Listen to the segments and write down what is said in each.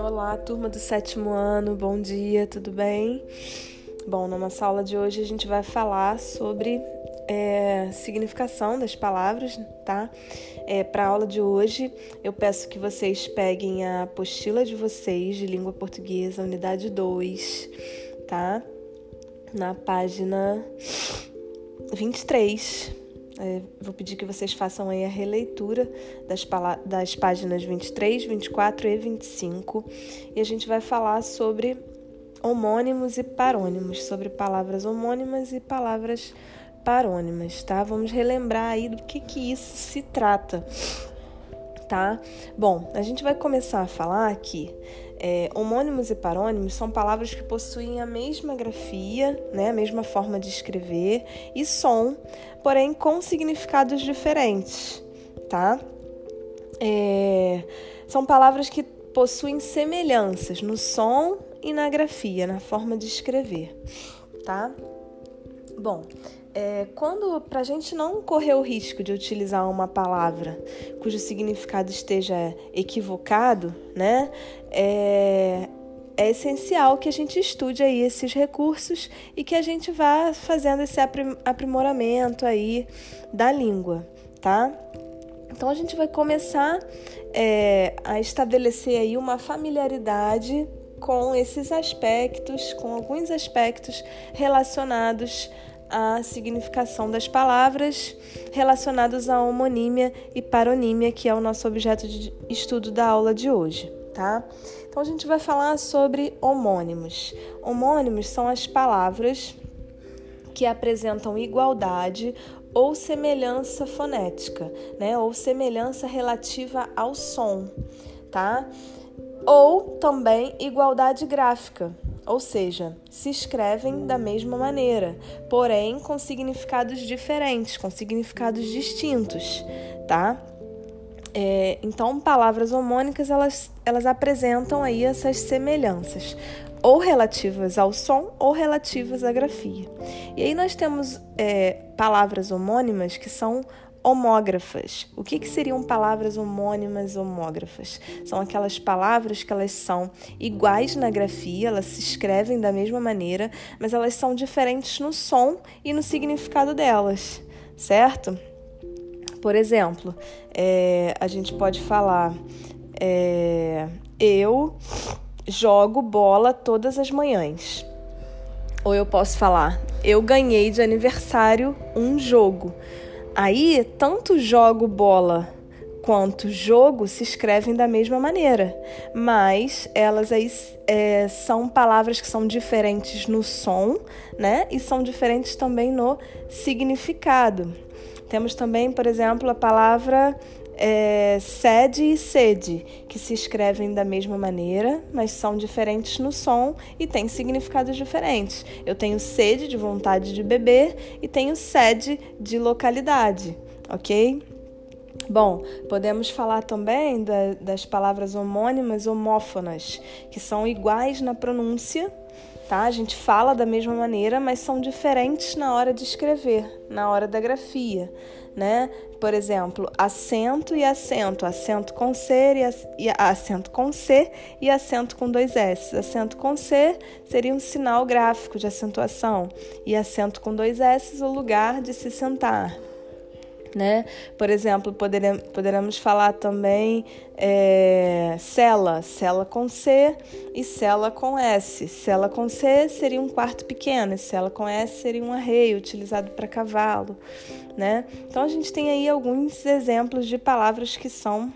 Olá, turma do sétimo ano, bom dia, tudo bem? Bom, na nossa aula de hoje a gente vai falar sobre é, significação das palavras, tá? É, Para a aula de hoje, eu peço que vocês peguem a apostila de vocês de língua portuguesa, unidade 2, tá? Na página 23. É, vou pedir que vocês façam aí a releitura das, das páginas 23, 24 e 25 e a gente vai falar sobre homônimos e parônimos, sobre palavras homônimas e palavras parônimas, tá? Vamos relembrar aí do que, que isso se trata, tá? Bom, a gente vai começar a falar aqui é, homônimos e parônimos são palavras que possuem a mesma grafia, né, a mesma forma de escrever e som, porém com significados diferentes, tá? É, são palavras que possuem semelhanças no som e na grafia, na forma de escrever, tá? Bom, é, quando para a gente não correr o risco de utilizar uma palavra cujo significado esteja equivocado, né, é, é essencial que a gente estude aí esses recursos e que a gente vá fazendo esse aprimoramento aí da língua, tá? Então a gente vai começar é, a estabelecer aí uma familiaridade com esses aspectos, com alguns aspectos relacionados a significação das palavras relacionados à homonímia e paronímia, que é o nosso objeto de estudo da aula de hoje, tá? Então a gente vai falar sobre homônimos. Homônimos são as palavras que apresentam igualdade ou semelhança fonética, né? Ou semelhança relativa ao som, tá? Ou também igualdade gráfica, ou seja, se escrevem da mesma maneira, porém com significados diferentes, com significados distintos, tá? É, então, palavras homônicas elas, elas apresentam aí essas semelhanças, ou relativas ao som ou relativas à grafia. E aí nós temos é, palavras homônimas que são homógrafas. O que, que seriam palavras homônimas homógrafas? São aquelas palavras que elas são iguais na grafia, elas se escrevem da mesma maneira, mas elas são diferentes no som e no significado delas, certo? Por exemplo, é, a gente pode falar é, eu jogo bola todas as manhãs. Ou eu posso falar eu ganhei de aniversário um jogo. Aí, tanto jogo bola quanto jogo se escrevem da mesma maneira, mas elas aí é, são palavras que são diferentes no som, né? E são diferentes também no significado. Temos também, por exemplo, a palavra é, sede e sede, que se escrevem da mesma maneira, mas são diferentes no som e têm significados diferentes. Eu tenho sede de vontade de beber e tenho sede de localidade, ok? Bom, podemos falar também da, das palavras homônimas homófonas, que são iguais na pronúncia, tá? A gente fala da mesma maneira, mas são diferentes na hora de escrever, na hora da grafia né? Por exemplo, acento e acento, acento com C e, acento com C e acento com dois S. Acento com C seria um sinal gráfico de acentuação e acento com dois S o lugar de se sentar né? Por exemplo, poderemos, poderemos falar também é, cela, cela com C e cela com S. Cela com C seria um quarto pequeno, e cela com S seria um arreio utilizado para cavalo, né? Então a gente tem aí alguns exemplos de palavras que são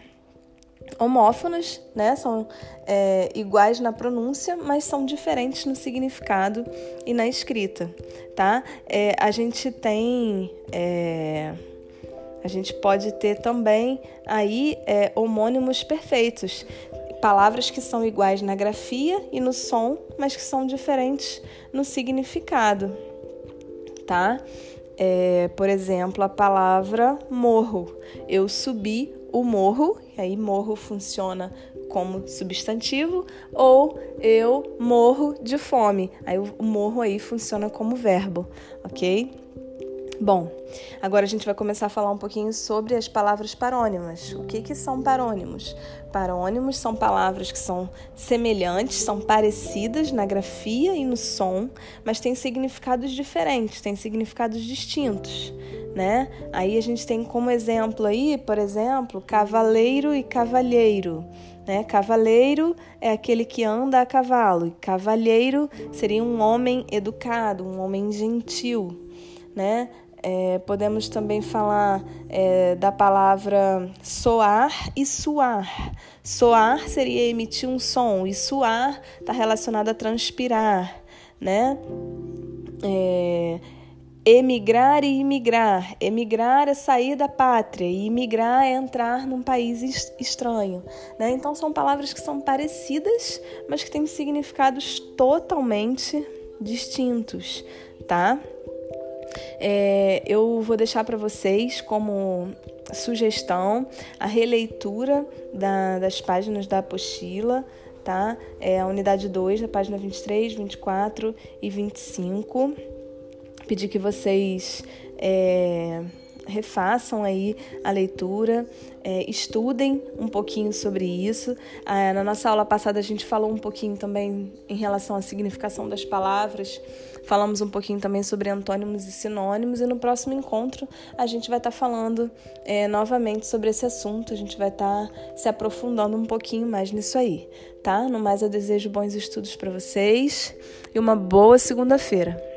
homófonas, né? São é, iguais na pronúncia, mas são diferentes no significado e na escrita, tá? É, a gente tem é, a gente pode ter também aí é, homônimos perfeitos, palavras que são iguais na grafia e no som, mas que são diferentes no significado, tá? É, por exemplo, a palavra morro. Eu subi o morro, e aí morro funciona como substantivo, ou eu morro de fome. Aí o morro aí funciona como verbo, ok? Bom, agora a gente vai começar a falar um pouquinho sobre as palavras parônimas. O que, que são parônimos? Parônimos são palavras que são semelhantes, são parecidas na grafia e no som, mas têm significados diferentes, têm significados distintos, né? Aí a gente tem como exemplo aí, por exemplo, cavaleiro e cavalheiro. Né? Cavaleiro é aquele que anda a cavalo, e cavalheiro seria um homem educado, um homem gentil. Né? É, podemos também falar é, da palavra soar e suar. Soar seria emitir um som e suar está relacionado a transpirar, né? É, emigrar e imigrar. Emigrar é sair da pátria e imigrar é entrar num país estranho. Né? Então são palavras que são parecidas, mas que têm significados totalmente distintos, tá? É, eu vou deixar para vocês como sugestão a releitura da, das páginas da apostila, tá? É a unidade 2, da página 23, 24 e 25. Pedir que vocês é, refaçam aí a leitura, é, estudem um pouquinho sobre isso. Ah, na nossa aula passada a gente falou um pouquinho também em relação à significação das palavras, falamos um pouquinho também sobre antônimos e sinônimos, e no próximo encontro a gente vai estar tá falando é, novamente sobre esse assunto, a gente vai estar tá se aprofundando um pouquinho mais nisso aí, tá? No mais, eu desejo bons estudos para vocês e uma boa segunda-feira.